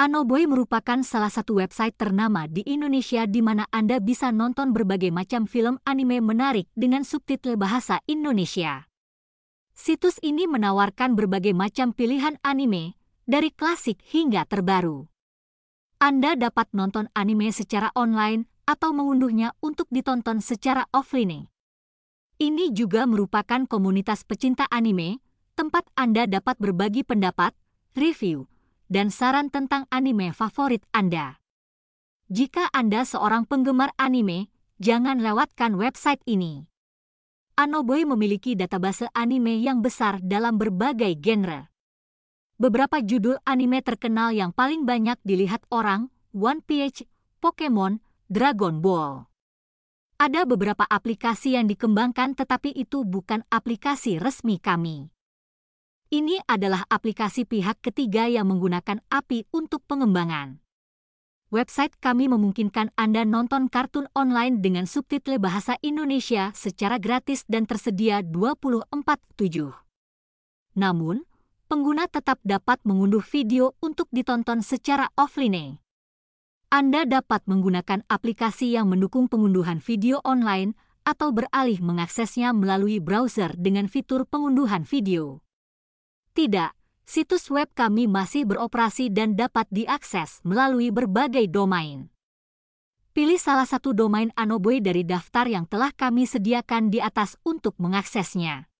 Anoboy merupakan salah satu website ternama di Indonesia di mana Anda bisa nonton berbagai macam film anime menarik dengan subtitle bahasa Indonesia. Situs ini menawarkan berbagai macam pilihan anime, dari klasik hingga terbaru. Anda dapat nonton anime secara online atau mengunduhnya untuk ditonton secara offline. Ini juga merupakan komunitas pecinta anime, tempat Anda dapat berbagi pendapat, review, dan saran tentang anime favorit Anda. Jika Anda seorang penggemar anime, jangan lewatkan website ini. Anoboy memiliki database anime yang besar dalam berbagai genre. Beberapa judul anime terkenal yang paling banyak dilihat orang, One Piece, Pokemon, Dragon Ball. Ada beberapa aplikasi yang dikembangkan tetapi itu bukan aplikasi resmi kami. Ini adalah aplikasi pihak ketiga yang menggunakan API untuk pengembangan. Website kami memungkinkan Anda nonton kartun online dengan subtitle bahasa Indonesia secara gratis dan tersedia 24/7. Namun, pengguna tetap dapat mengunduh video untuk ditonton secara offline. Anda dapat menggunakan aplikasi yang mendukung pengunduhan video online atau beralih mengaksesnya melalui browser dengan fitur pengunduhan video. Tidak, situs web kami masih beroperasi dan dapat diakses melalui berbagai domain. Pilih salah satu domain Anoboy dari daftar yang telah kami sediakan di atas untuk mengaksesnya.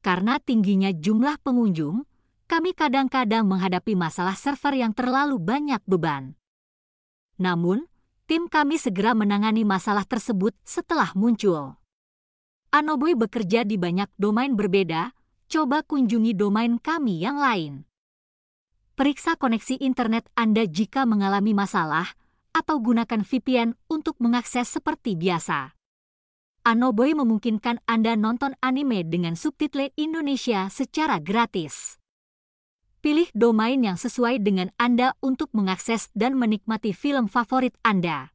Karena tingginya jumlah pengunjung, kami kadang-kadang menghadapi masalah server yang terlalu banyak beban. Namun, tim kami segera menangani masalah tersebut setelah muncul. Anoboy bekerja di banyak domain berbeda, coba kunjungi domain kami yang lain. Periksa koneksi internet Anda jika mengalami masalah, atau gunakan VPN untuk mengakses seperti biasa. Anoboy memungkinkan Anda nonton anime dengan subtitle Indonesia secara gratis. Pilih domain yang sesuai dengan Anda untuk mengakses dan menikmati film favorit Anda.